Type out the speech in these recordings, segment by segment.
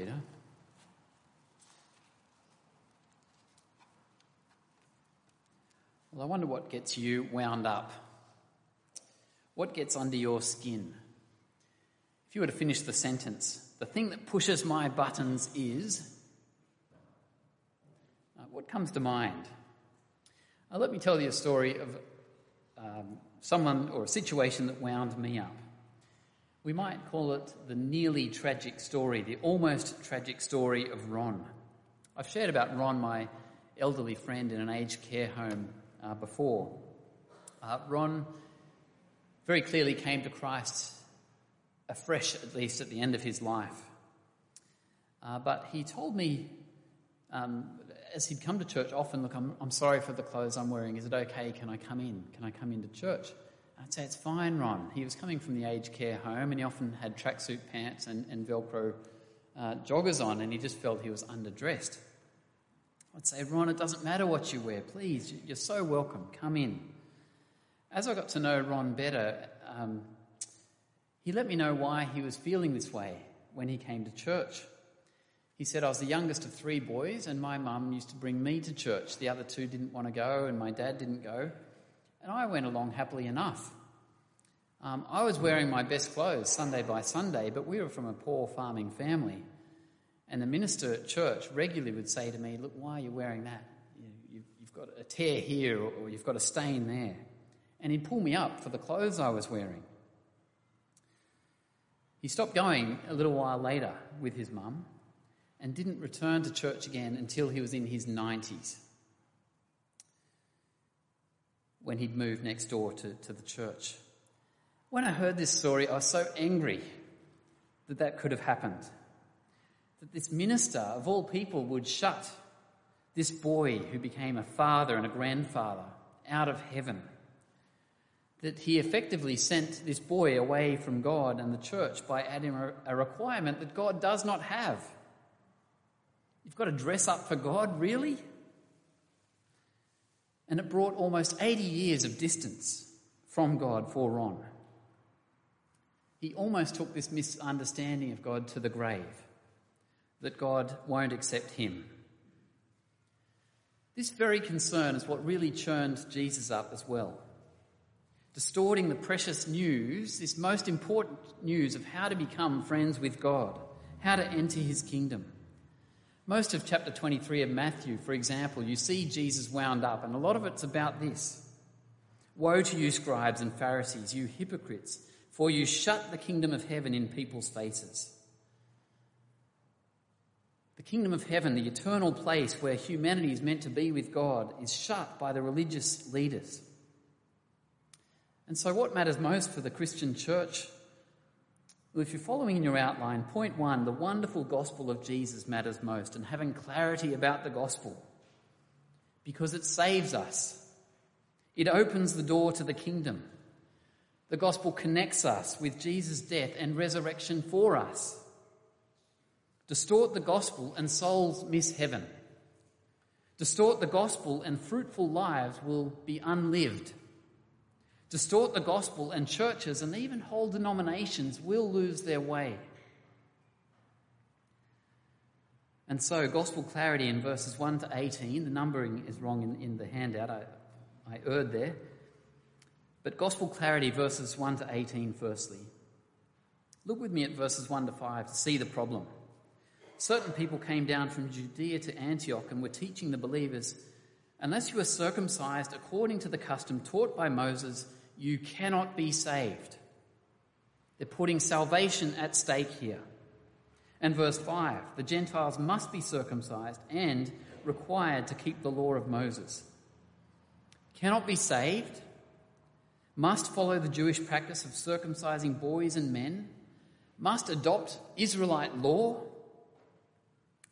Peter. Well, I wonder what gets you wound up. What gets under your skin? If you were to finish the sentence, the thing that pushes my buttons is. Uh, what comes to mind? Uh, let me tell you a story of um, someone or a situation that wound me up. We might call it the nearly tragic story, the almost tragic story of Ron. I've shared about Ron, my elderly friend in an aged care home uh, before. Uh, Ron very clearly came to Christ afresh, at least at the end of his life. Uh, but he told me, um, as he'd come to church often, look, I'm, I'm sorry for the clothes I'm wearing. Is it okay? Can I come in? Can I come into church? I'd say, it's fine, Ron. He was coming from the aged care home and he often had tracksuit pants and, and Velcro uh, joggers on and he just felt he was underdressed. I'd say, Ron, it doesn't matter what you wear. Please, you're so welcome. Come in. As I got to know Ron better, um, he let me know why he was feeling this way when he came to church. He said, I was the youngest of three boys, and my mum used to bring me to church. The other two didn't want to go, and my dad didn't go. And I went along happily enough. Um, I was wearing my best clothes Sunday by Sunday, but we were from a poor farming family. And the minister at church regularly would say to me, Look, why are you wearing that? You, have got a tear here or, you've got a stain there. And he'd pull me up for the clothes I was wearing. He stopped going a little while later with his mum and didn't return to church again until he was in his 90s when he'd moved next door to, to the church. When I heard this story, I was so angry that that could have happened that this minister, of all people, would shut this boy who became a father and a grandfather out of heaven. That he effectively sent this boy away from God and the church by adding a requirement that God does not have. You've got to dress up for God, really? And it brought almost 80 years of distance from God for Ron. He almost took this misunderstanding of God to the grave that God won't accept him. This very concern is what really churned Jesus up as well. Distorting the precious news, this most important news of how to become friends with God, how to enter his kingdom. Most of chapter 23 of Matthew, for example, you see Jesus wound up, and a lot of it's about this Woe to you, scribes and Pharisees, you hypocrites, for you shut the kingdom of heaven in people's faces. The kingdom of heaven, the eternal place where humanity is meant to be with God, is shut by the religious leaders. And so, what matters most for the Christian church? Well, if you're following in your outline, point one, the wonderful gospel of Jesus matters most, and having clarity about the gospel because it saves us. It opens the door to the kingdom. The gospel connects us with Jesus' death and resurrection for us. Distort the gospel and souls miss heaven. Distort the gospel and fruitful lives will be unlived. Distort the gospel and churches and even whole denominations will lose their way. And so, gospel clarity in verses 1 to 18, the numbering is wrong in, in the handout, I, I erred there. But gospel clarity, verses 1 to 18, firstly. Look with me at verses 1 to 5 to see the problem certain people came down from Judea to Antioch and were teaching the believers unless you are circumcised according to the custom taught by Moses, you cannot be saved. They're putting salvation at stake here. And verse 5 the Gentiles must be circumcised and required to keep the law of Moses. Cannot be saved, must follow the Jewish practice of circumcising boys and men, must adopt Israelite law,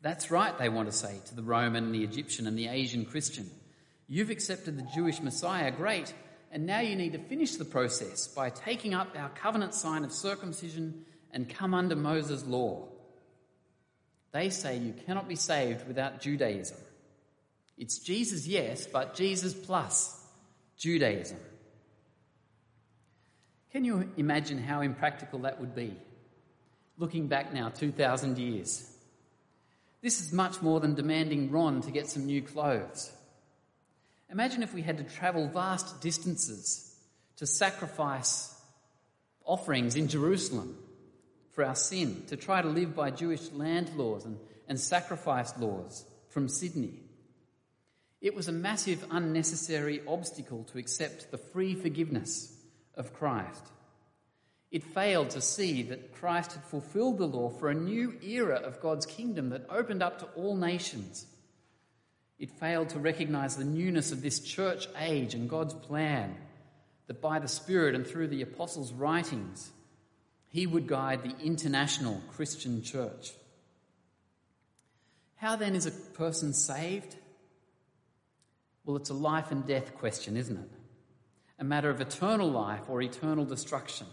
that's right, they want to say to the Roman, the Egyptian, and the Asian Christian. You've accepted the Jewish Messiah, great, and now you need to finish the process by taking up our covenant sign of circumcision and come under Moses' law. They say you cannot be saved without Judaism. It's Jesus, yes, but Jesus plus Judaism. Can you imagine how impractical that would be? Looking back now 2,000 years This is much more than demanding Ron to get some new clothes. Imagine if we had to travel vast distances to sacrifice offerings in Jerusalem for our sin, to try to live by Jewish land laws and, and sacrifice laws from Sydney. It was a massive, unnecessary obstacle to accept the free forgiveness of Christ. It failed to see that Christ had fulfilled the law for a new era of God's kingdom that opened up to all nations. It failed to recognize the newness of this church age and God's plan that by the Spirit and through the apostles' writings, he would guide the international Christian church. How then is a person saved? Well, it's a life and death question, isn't it? A matter of eternal life or eternal destruction.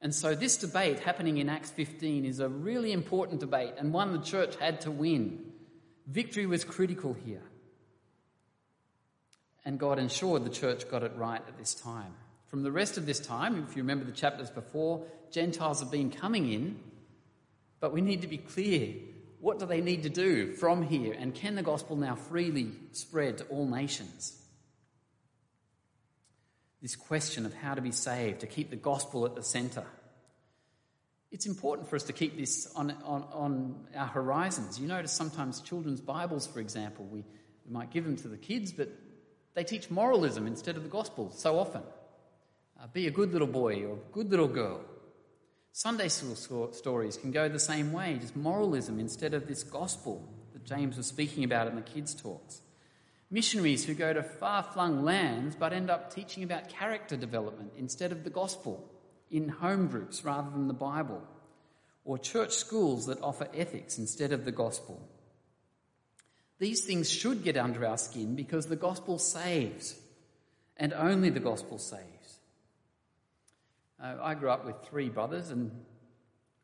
And so, this debate happening in Acts 15 is a really important debate and one the church had to win. Victory was critical here. And God ensured the church got it right at this time. From the rest of this time, if you remember the chapters before, Gentiles have been coming in, but we need to be clear what do they need to do from here? And can the gospel now freely spread to all nations? This question of how to be saved, to keep the gospel at the centre. It's important for us to keep this on, on, on our horizons. You notice sometimes children's Bibles, for example, we, we might give them to the kids, but they teach moralism instead of the gospel so often. Uh, be a good little boy or good little girl. Sunday school stories can go the same way, just moralism instead of this gospel that James was speaking about in the kids' talks. Missionaries who go to far flung lands but end up teaching about character development instead of the gospel in home groups rather than the Bible. Or church schools that offer ethics instead of the gospel. These things should get under our skin because the gospel saves, and only the gospel saves. Uh, I grew up with three brothers, and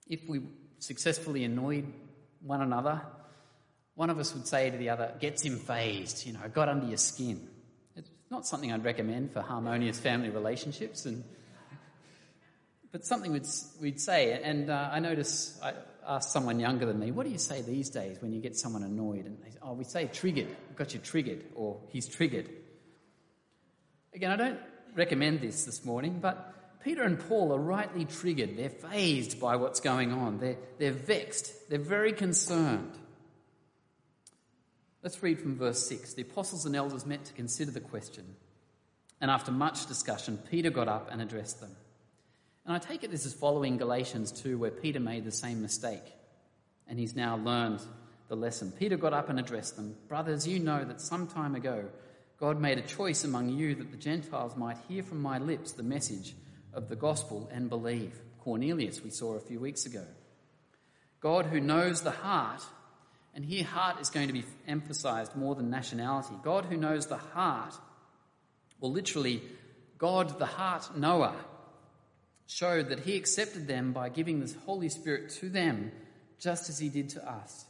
if we successfully annoyed one another, one of us would say to the other, gets him fazed, you know, got under your skin. It's not something I'd recommend for harmonious family relationships, and but something we'd, we'd say. And uh, I notice I asked someone younger than me, what do you say these days when you get someone annoyed? And they say, oh, we say triggered, got you triggered, or he's triggered. Again, I don't recommend this this morning, but Peter and Paul are rightly triggered. They're fazed by what's going on. They're, they're vexed. They're very concerned. Let's read from verse 6. The apostles and elders met to consider the question. And after much discussion, Peter got up and addressed them. And I take it this is following Galatians 2, where Peter made the same mistake. And he's now learned the lesson. Peter got up and addressed them. Brothers, you know that some time ago God made a choice among you that the Gentiles might hear from my lips the message of the gospel and believe. Cornelius, we saw a few weeks ago. God who knows the heart, and here heart is going to be emphasized more than nationality. God who knows the heart, well, literally, God the heart knower, showed that he accepted them by giving the Holy Spirit to them just as he did to us.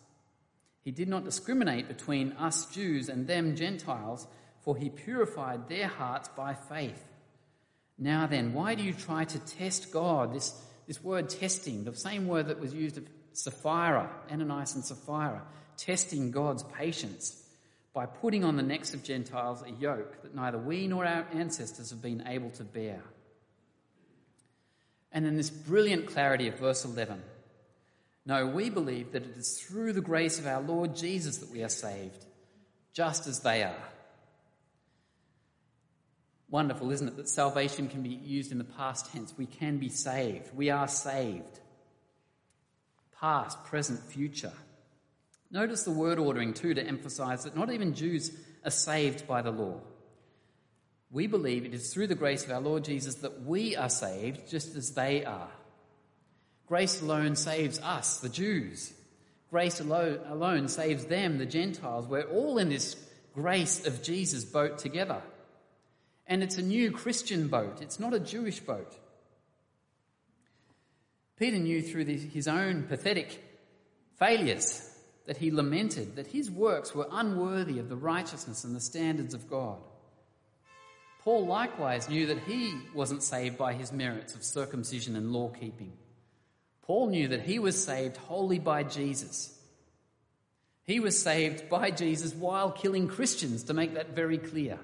He did not discriminate between us Jews and them Gentiles, for he purified their hearts by faith. Now then, why do you try to test God? This, this word testing, the same word that was used of Sapphira, Ananias and Sapphira, testing God's patience by putting on the necks of Gentiles a yoke that neither we nor our ancestors have been able to bear. And then this brilliant clarity of verse 11. No, we believe that it is through the grace of our Lord Jesus that we are saved, just as they are. Wonderful, isn't it, that salvation can be used in the past tense? We can be saved. We are saved. Past, present, future. Notice the word ordering too to emphasize that not even Jews are saved by the law. We believe it is through the grace of our Lord Jesus that we are saved just as they are. Grace alone saves us, the Jews. Grace alone, saves them, the Gentiles. We're all in this grace of Jesus boat together. And it's a new Christian boat, it's not a Jewish boat. Peter knew through his own pathetic failures that he lamented that his works were unworthy of the righteousness and the standards of God. Paul likewise knew that he wasn't saved by his merits of circumcision and law keeping. Paul knew that he was saved wholly by Jesus. He was saved by Jesus while killing Christians, to make that very clear.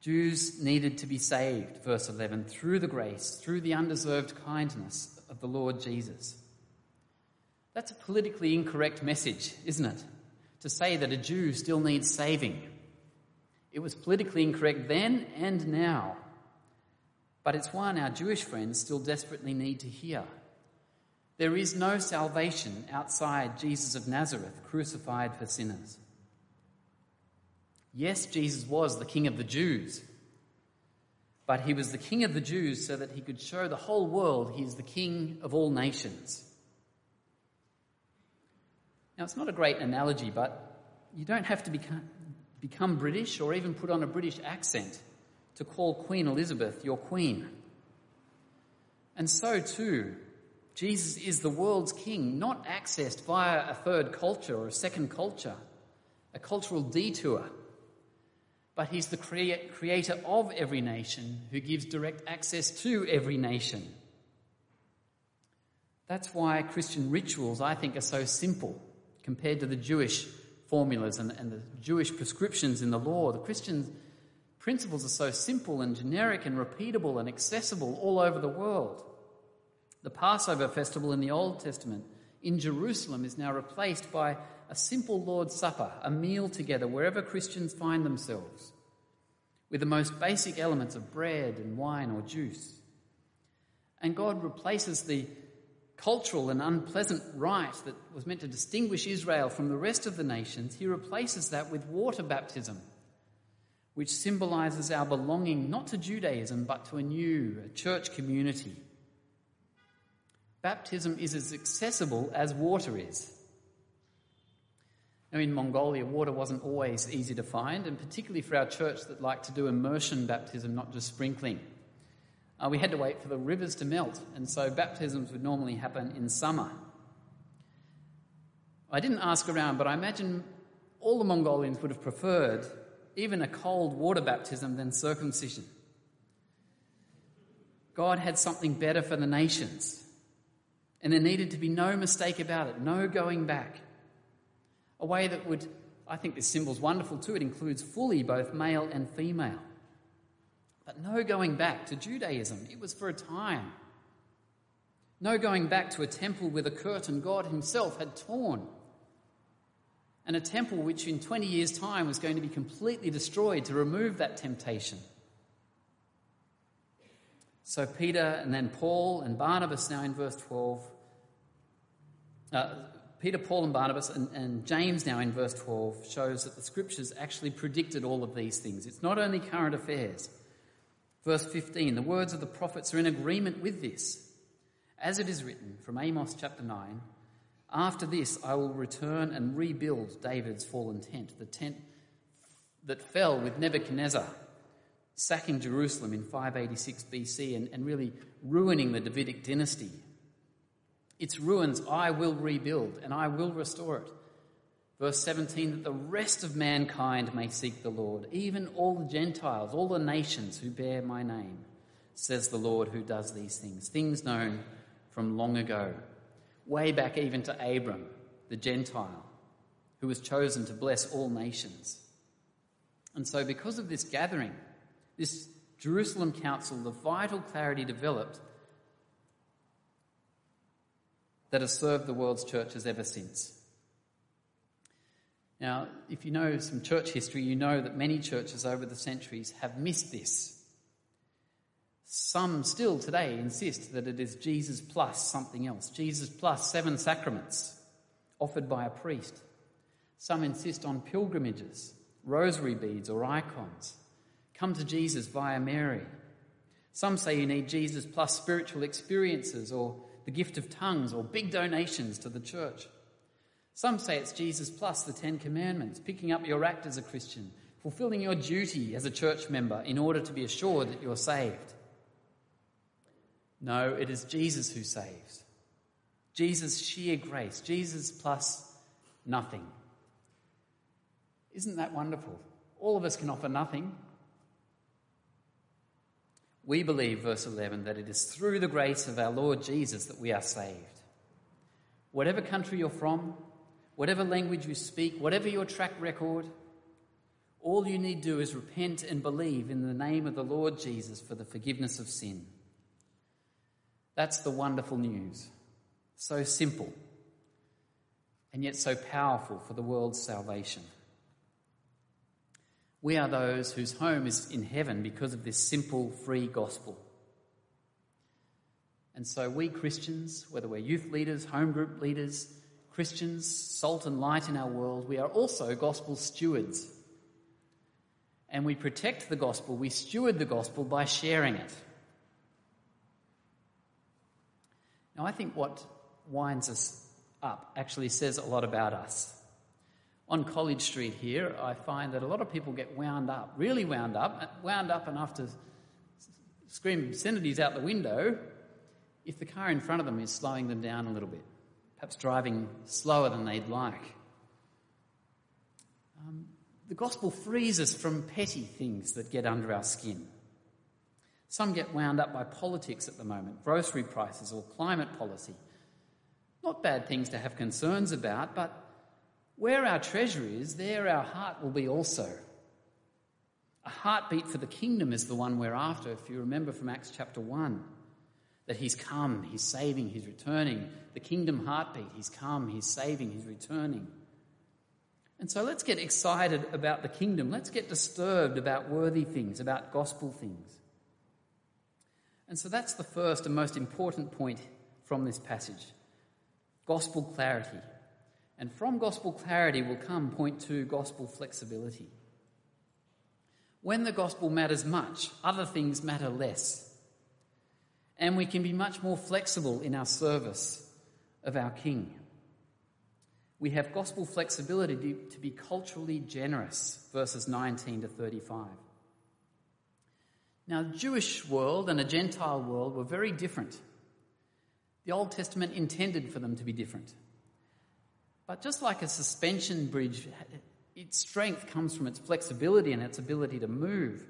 Jews needed to be saved, verse 11, through the grace, through the undeserved kindness of the Lord Jesus. That's a politically incorrect message, isn't it? To say that a Jew still needs saving. It was politically incorrect then and now. But it's one our Jewish friends still desperately need to hear. There is no salvation outside Jesus of Nazareth, crucified for sinners. Yes, Jesus was the King of the Jews, but he was the King of the Jews so that he could show the whole world he is the King of all nations. Now, it's not a great analogy, but you don't have to become, become British or even put on a British accent to call Queen Elizabeth your Queen. And so, too, Jesus is the world's King, not accessed via a third culture or a second culture, a cultural detour but he's the creator of every nation who gives direct access to every nation. That's why Christian rituals, I think, are so simple compared to the Jewish formulas and, and the Jewish prescriptions in the law. The Christian principles are so simple and generic and repeatable and accessible all over the world. The Passover festival in the Old Testament in Jerusalem is now replaced by a simple Lord's Supper, a meal together wherever Christians find themselves, with the most basic elements of bread and wine or juice. And God replaces the cultural and unpleasant rite that was meant to distinguish Israel from the rest of the nations, He replaces that with water baptism, which symbolizes our belonging not to Judaism but to a new a church community. Baptism is as accessible as water is. Now, in Mongolia, water wasn't always easy to find, and particularly for our church that liked to do immersion baptism, not just sprinkling. Uh, we had to wait for the rivers to melt, and so baptisms would normally happen in summer. I didn't ask around, but I imagine all the Mongolians would have preferred even a cold water baptism than circumcision. God had something better for the nations, and there needed to be no mistake about it, no going back a way that would, I think this symbol's wonderful too. It includes fully both male and female. But no going back to Judaism. It was for a time. No going back to a temple with a curtain God Himself had torn. And a temple which in 20 years' time was going to be completely destroyed to remove that temptation. So Peter and then Paul and Barnabas now in verse 12. Uh, Peter, Paul, and Barnabas, and, and, James now in verse 12 shows that the scriptures actually predicted all of these things. It's not only current affairs. Verse 15 the words of the prophets are in agreement with this. As it is written from Amos chapter 9 After this I will return and rebuild David's fallen tent, the tent that fell with Nebuchadnezzar, sacking Jerusalem in 586 BC and, and really ruining the Davidic dynasty its ruins I will rebuild and I will restore it. Verse 17 that the rest of mankind may seek the Lord, even all the Gentiles, all the nations who bear my name, says the Lord who does these things. Things known from long ago, way back even to Abram, the Gentile, who was chosen to bless all nations. And so, because of this gathering, this Jerusalem Council, the vital clarity developed that has served the world's churches ever since. Now, if you know some church history, you know that many churches over the centuries have missed this. Some still today insist that it is Jesus plus something else, Jesus plus seven sacraments offered by a priest. Some insist on pilgrimages, rosary beads, or icons. Come to Jesus via Mary. Some say you need Jesus plus spiritual experiences or the gift of tongues, or big donations to the church. Some say it's Jesus plus the Ten Commandments, picking up your act as a Christian, fulfilling your duty as a church member in order to be assured that you're saved. No, it is Jesus who saves. Jesus' sheer grace. Jesus plus nothing. Isn't that wonderful? All of us can offer nothing. We believe, verse 11, that it is through the grace of our Lord Jesus that we are saved. whatever country you're from, whatever language you speak, whatever your track record, all you need to do is repent and believe in the name of the Lord Jesus for the forgiveness of sin. That's the wonderful news. So simple, and yet so powerful for the world's salvation. We are those whose home is in heaven because of this simple, free gospel. And so, we Christians, whether we're youth leaders, home group leaders, Christians, salt and light in our world, we are also gospel stewards. And we protect the gospel, we steward the gospel by sharing it. Now, I think what winds us up actually says a lot about us. On College Street here, I find that a lot of people get wound up, really wound up, wound up enough to scream obscenities out the window if the car in front of them is slowing them down a little bit, perhaps driving slower than they'd like. Um, the gospel frees us from petty things that get under our skin. Some get wound up by politics at the moment, grocery prices or climate policy. Not bad things to have concerns about, but where our treasure is, there our heart will be also. A heartbeat for the kingdom is the one we're after, if you remember from Acts chapter 1 that he's come, he's saving, he's returning. The kingdom heartbeat, he's come, he's saving, he's returning. And so let's get excited about the kingdom. Let's get disturbed about worthy things, about gospel things. And so that's the first and most important point from this passage gospel clarity. And from gospel clarity will come point two gospel flexibility. When the gospel matters much, other things matter less and we can be much more flexible in our service of our King. We have gospel flexibility to be culturally generous, verses 19 to 35. Now, the Jewish world and a Gentile world were very different. The Old Testament intended for them to be different. But just like a suspension bridge, its strength comes from its flexibility and its ability to move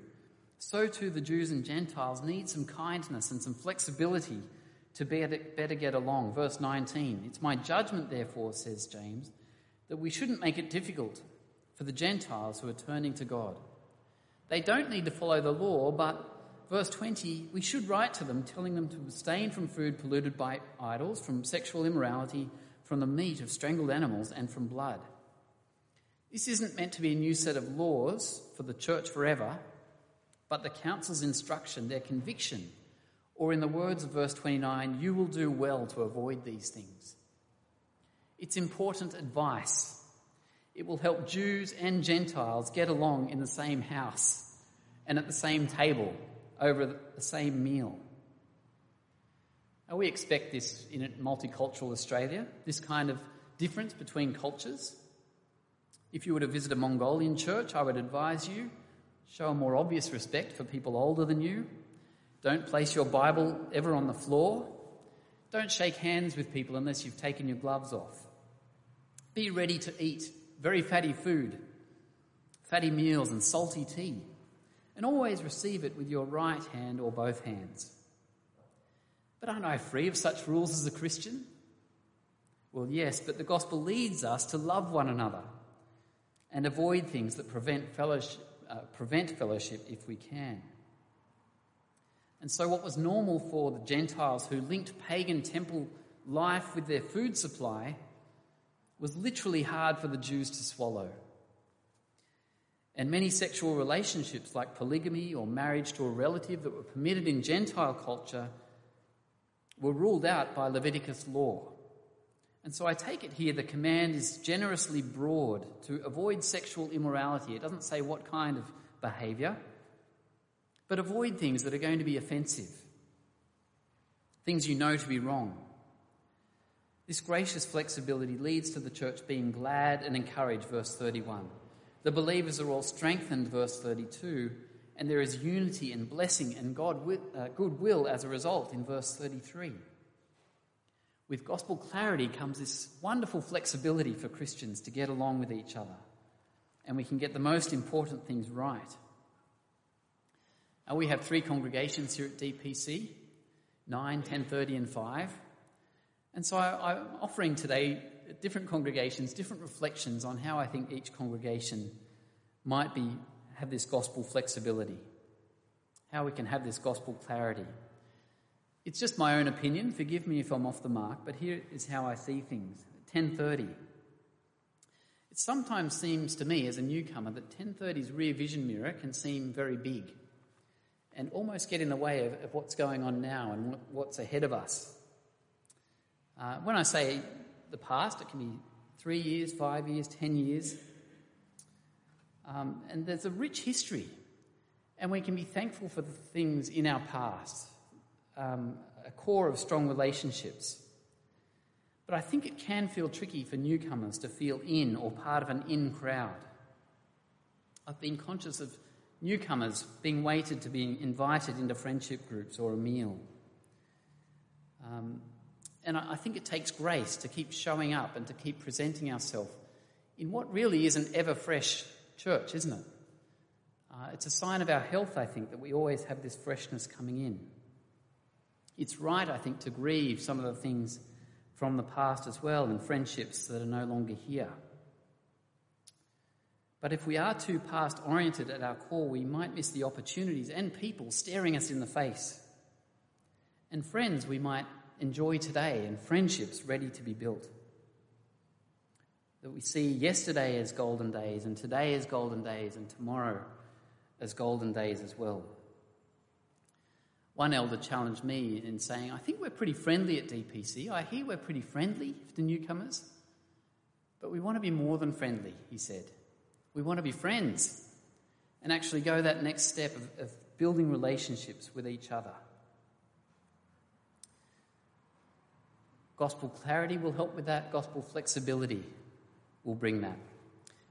so too the Jews and Gentiles need some kindness and some flexibility to better get along. Verse 19 It's my judgment, therefore, says James, that we shouldn't make it difficult for the Gentiles who are turning to God. They don't need to follow the law, but verse 20, we should write to them telling them to abstain from food polluted by idols, from sexual immorality, from the meat of strangled animals, and from blood. This isn't meant to be a new set of laws for the church forever but the council's instruction, their conviction, or in the words of verse 29, you will do well to avoid these things. It's important advice. It will help Jews and Gentiles get along in the same house and at the same table over the same meal. Now, we expect this in multicultural Australia, this kind of difference between cultures. If you were to visit a Mongolian church, I would advise you Show a more obvious respect for people older than you. Don't place your Bible ever on the floor. Don't shake hands with people unless you've taken your gloves off. Be ready to eat very fatty food, fatty meals, and salty tea. And always receive it with your right hand or both hands. But aren't I free of such rules as a Christian? Well, yes, but the gospel leads us to love one another and avoid things that prevent fellowship, uh, prevent fellowship if we can. And so, what was normal for the Gentiles who linked pagan temple life with their food supply was literally hard for the Jews to swallow. And many sexual relationships, like polygamy or marriage to a relative, that were permitted in Gentile culture, were ruled out by Leviticus law. And so I take it here the command is generously broad to avoid sexual immorality. It doesn't say what kind of behaviour, but avoid things that are going to be offensive, things you know to be wrong. This gracious flexibility leads to the church being glad and encouraged, verse 31. The believers are all strengthened, verse 32, and there is unity and blessing and God uh, goodwill as a result in verse 33 with gospel clarity comes this wonderful flexibility for Christians to get along with each other. And we can get the most important things right. We have three congregations here at DPC, 9, 10.30 and 5. And so I, I'm offering today different congregations, different reflections on how I think each congregation might be have this gospel flexibility, how we can have this gospel clarity. It's just my own opinion. Forgive me if I'm off the mark, but here is how I see things. 10:30. It sometimes seems to me as a newcomer that 10:30's rear vision mirror can seem very big and almost get in the way of, of what's going on now and what's ahead of us. Uh, when I say the past, it can be three years, five years, ten years. Um, and there's a rich history, and we can be thankful for the things in our past, um, a core of strong relationships. But I think it can feel tricky for newcomers to feel in or part of an in crowd. I've been conscious of newcomers being waited to be invited into friendship groups or a meal. Um, and I think it takes grace to keep showing up and to keep presenting ourselves in what really is an ever fresh church, isn't it? Uh, it's a sign of our health, I think, that we always have this freshness coming in. It's right, I think, to grieve some of the things from the past as well and friendships that are no longer here. But if we are too past oriented at our core, we might miss the opportunities and people staring us in the face. And friends we might enjoy today and friendships ready to be built. That we see yesterday as golden days and today as golden days and tomorrow as golden days as well. One elder challenged me in saying, I think we're pretty friendly at DPC. I hear we're pretty friendly to newcomers, but we want to be more than friendly, he said. We want to be friends and actually go that next step of, of building relationships with each other. Gospel clarity will help with that, gospel flexibility will bring that.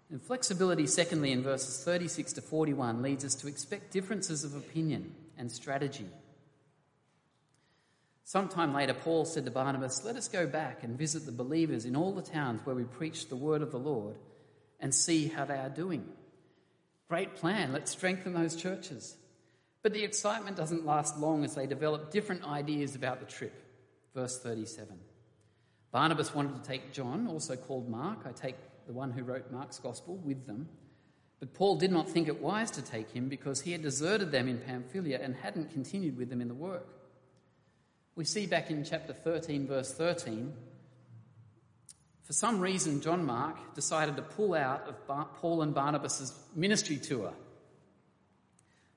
And flexibility, secondly, in verses 36 to 41, leads us to expect differences of opinion and strategy. Sometime later, Paul said to Barnabas, Let us go back and visit the believers in all the towns where we preach the word of the Lord and see how they are doing. Great plan, let's strengthen those churches. But the excitement doesn't last long as they develop different ideas about the trip. Verse 37. Barnabas wanted to take John, also called Mark, I take the one who wrote Mark's gospel, with them. But Paul did not think it wise to take him because he had deserted them in Pamphylia and hadn't continued with them in the work. We see back in chapter 13, verse 13, for some reason, John Mark decided to pull out of Paul and Barnabas' ministry tour.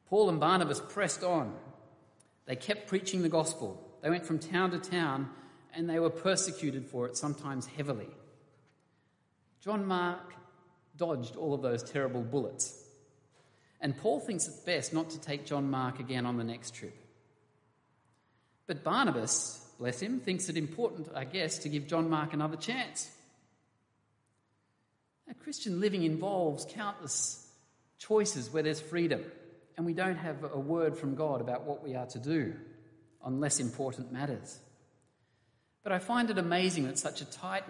Paul and Barnabas pressed on. They kept preaching the gospel. They went from town to town and they were persecuted for it, sometimes heavily. John Mark dodged all of those terrible bullets. And Paul thinks it's best not to take John Mark again on the next trip. But Barnabas, bless him, thinks it important, I guess, to give John Mark another chance. Now, Christian living involves countless choices where there's freedom, and we don't have a word from God about what we are to do on less important matters. But I find it amazing that such a tight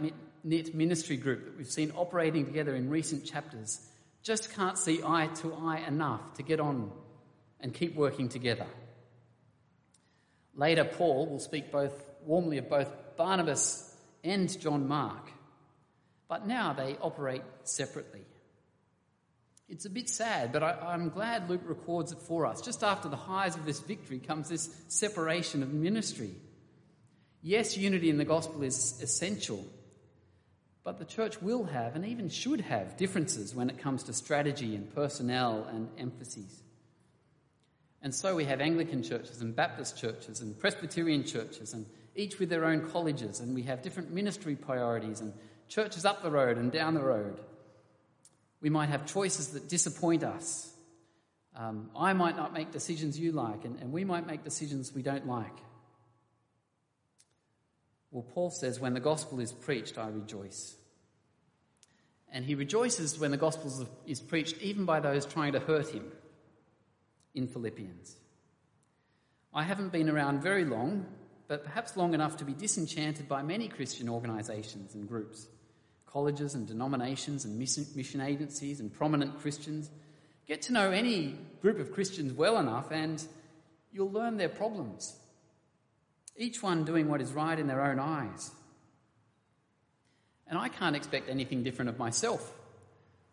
knit ministry group that we've seen operating together in recent chapters just can't see eye to eye enough to get on and keep working together. Later, Paul will speak both warmly of both Barnabas and John Mark, but now they operate separately. It's a bit sad, but I, am glad Luke records it for us. Just after the highs of this victory comes this separation of ministry. Yes, unity in the gospel is essential, but the church will have and even should have differences when it comes to strategy and personnel and emphases. And so we have Anglican churches and Baptist churches and Presbyterian churches, and each with their own colleges, and we have different ministry priorities and churches up the road and down the road. We might have choices that disappoint us. Um, I might not make decisions you like, and, and we might make decisions we don't like. Well, Paul says, when the gospel is preached, I rejoice. And he rejoices when the gospel is preached, even by those trying to hurt him in Philippians. I haven't been around very long, but perhaps long enough to be disenchanted by many Christian organisations and groups, colleges and denominations and mission agencies and prominent Christians. Get to know any group of Christians well enough and you'll learn their problems each one doing what is right in their own eyes. And I can't expect anything different of myself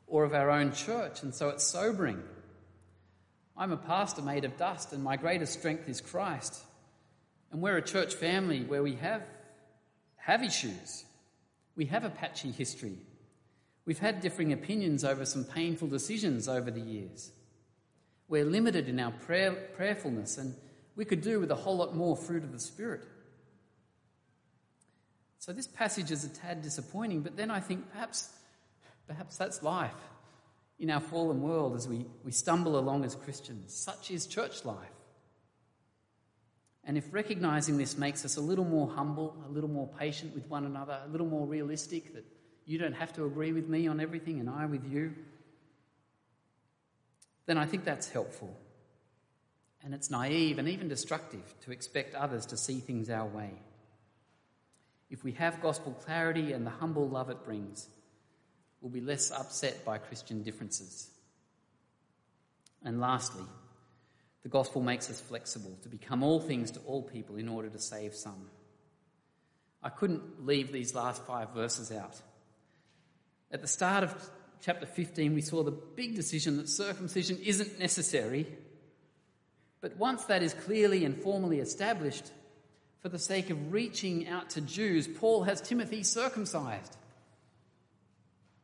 or of our own church, and so it's sobering. I'm a pastor made of dust, and my greatest strength is Christ. And we're a church family where we have, have issues. We have a patchy history. We've had differing opinions over some painful decisions over the years. We're limited in our prayer, prayerfulness, and we could do with a whole lot more fruit of the Spirit. So this passage is a tad disappointing, but then I think perhaps, perhaps that's life in our fallen world as we, we stumble along as Christians. Such is church life. And if recognizing this makes us a little more humble, a little more patient with one another, a little more realistic, that you don't have to agree with me on everything and I with you, then I think that's helpful. And it's naive and even destructive to expect others to see things our way. If we have gospel clarity and the humble love it brings, we'll be less upset by Christian differences. And lastly, the gospel makes us flexible to become all things to all people in order to save some. I couldn't leave these last five verses out. At the start of chapter 15, we saw the big decision that circumcision isn't necessary. But once that is clearly and formally established, for the sake of reaching out to Jews, Paul has Timothy circumcised.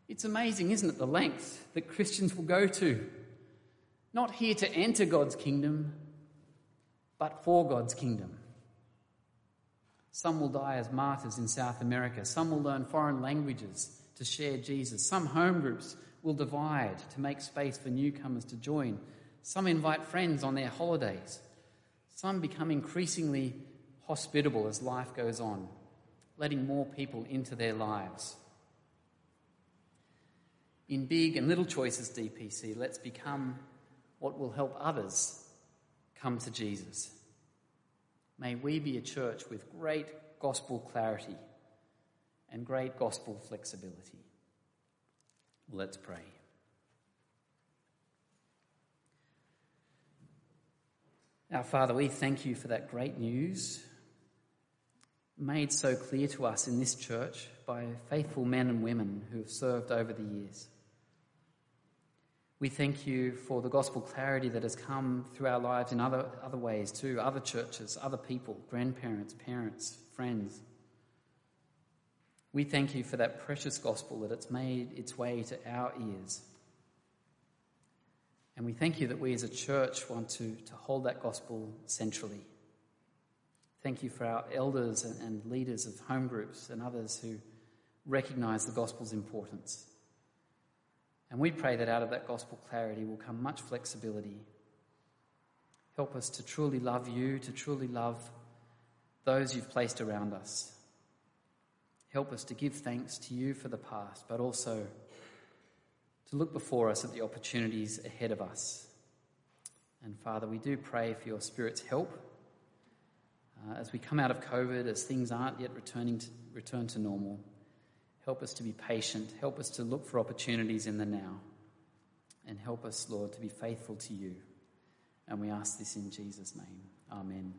It's amazing, isn't it, the lengths that Christians will go to. Not here to enter God's kingdom, but for God's kingdom. Some will die as martyrs in South America. Some will learn foreign languages to share Jesus. Some home groups will divide to make space for newcomers to join. Some invite friends on their holidays. Some become increasingly hospitable as life goes on, letting more people into their lives. In big and little choices, DPC, let's become what will help others come to Jesus. May we be a church with great gospel clarity and great gospel flexibility. Let's pray. Our Father, we thank you for that great news made so clear to us in this church by faithful men and women who have served over the years. We thank you for the gospel clarity that has come through our lives in other, other ways too, other churches, other people, grandparents, parents, friends. We thank you for that precious gospel that it's made its way to our ears. And we thank you that we as a church want to, to hold that gospel centrally. Thank you for our elders and, and leaders of home groups and others who recognize the gospel's importance. And we pray that out of that gospel clarity will come much flexibility. Help us to truly love you, to truly love those you've placed around us. Help us to give thanks to you for the past, but also to look before us at the opportunities ahead of us. And Father, we do pray for your Spirit's help uh, as we come out of COVID, as things aren't yet returning to, return to normal. Help us to be patient. Help us to look for opportunities in the now. And help us, Lord, to be faithful to you. And we ask this in Jesus' name. Amen.